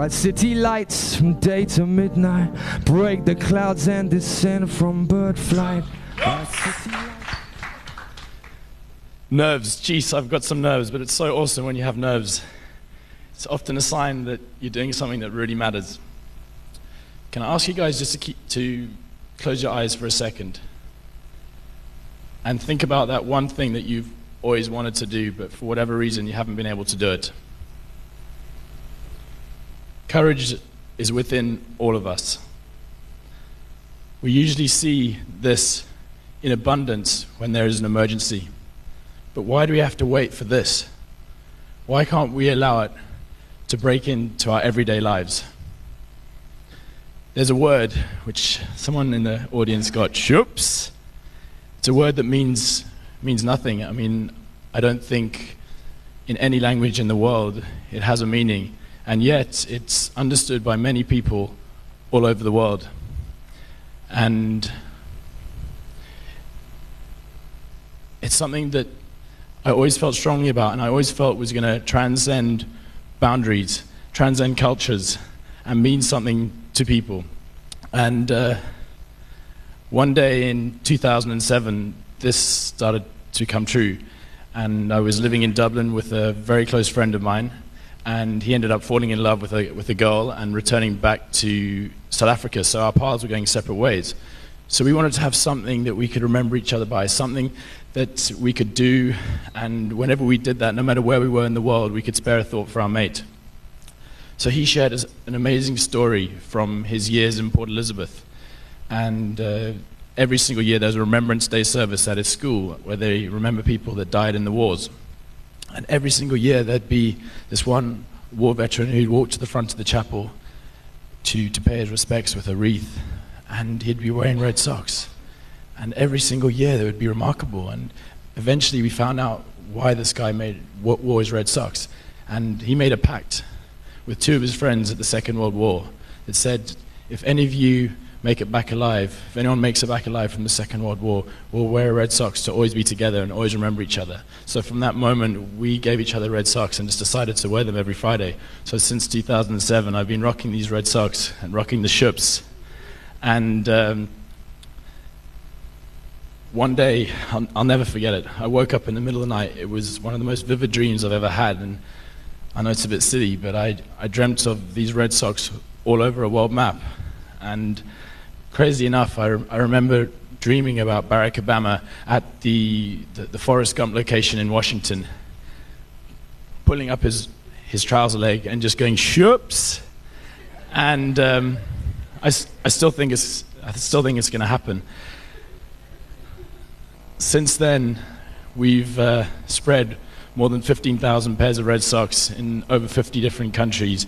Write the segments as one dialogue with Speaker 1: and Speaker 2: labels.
Speaker 1: Bright city lights from day to midnight. Break the clouds and descend from bird flight.
Speaker 2: Nerves. Jeez, I've got some nerves, but it's so awesome when you have nerves. It's often a sign that you're doing something that really matters. Can I ask you guys just to keep to close your eyes for a second and think about that one thing that you've always wanted to do, but for whatever reason you haven't been able to do it. Courage is within all of us. We usually see this in abundance when there is an emergency. But why do we have to wait for this? Why can't we allow it to break into our everyday lives? There's a word which someone in the audience got, shoops. It's a word that means, means nothing. I mean, I don't think in any language in the world it has a meaning, and yet it's understood by many people all over the world. And it's something that I always felt strongly about, and I always felt was going to transcend boundaries, transcend cultures, and mean something to people. And uh, one day in 2007, this started to come true. And I was living in Dublin with a very close friend of mine, and he ended up falling in love with a, with a girl and returning back to South Africa. So our paths were going separate ways. So we wanted to have something that we could remember each other by, something that we could do, and whenever we did that, no matter where we were in the world, we could spare a thought for our mate. So he shared an amazing story from his years in Port Elizabeth. And uh, every single year there's a Remembrance Day service at his school where they remember people that died in the wars. And every single year there'd be this one war veteran who'd walk to the front of the chapel to, to pay his respects with a wreath. And he'd be wearing red socks. And every single year they would be remarkable. And eventually we found out why this guy made wore his red socks. And he made a pact with two of his friends at the Second World War that said, if any of you make it back alive, if anyone makes it back alive from the Second World War, we'll wear red socks to always be together and always remember each other. So from that moment, we gave each other red socks and just decided to wear them every Friday. So since 2007, I've been rocking these red socks and rocking the ships. And um, one day, I'll, I'll never forget it. I woke up in the middle of the night. It was one of the most vivid dreams I've ever had. And I know it's a bit silly, but I, I dreamt of these Red socks all over a world map. And crazy enough, I, re- I remember dreaming about Barack Obama at the, the, the Forrest Gump location in Washington, pulling up his, his trouser leg and just going, shoops. And um, I, I still think it's, I still think it's going to happen. Since then, we've uh, spread more than 15,000 pairs of Red socks in over 50 different countries.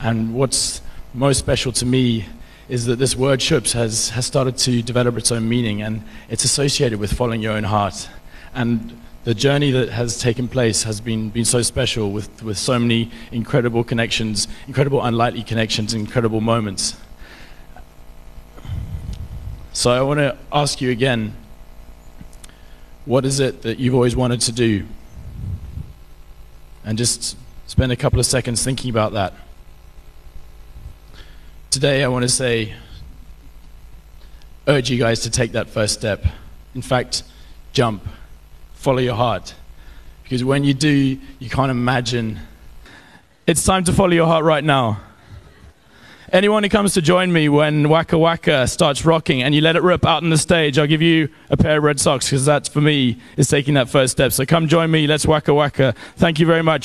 Speaker 2: And what's most special to me is that this word "shoops" has, has started to develop its own meaning and it's associated with following your own heart. And the journey that has taken place has been, been so special with, with so many incredible connections, incredible unlikely connections, incredible moments. So I want to ask you again what is it that you've always wanted to do? and just spend a couple of seconds thinking about that. Today, I want to say, urge you guys to take that first step. In fact, jump, follow your heart. Because when you do, you can't imagine. It's time to follow your heart right now. Anyone who comes to join me when Waka Waka starts rocking and you let it rip out on the stage, I'll give you a pair of red socks because that, for me, is taking that first step. So come join me. Let's Waka Waka. Thank you very much.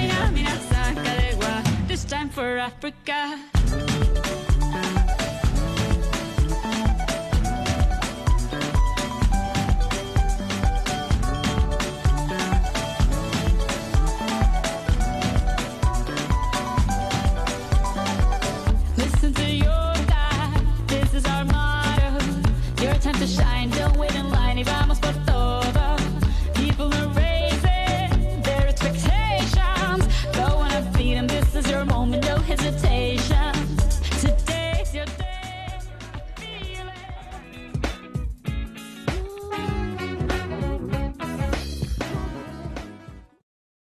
Speaker 3: Eh, eh. Samina, mina. This time for Africa.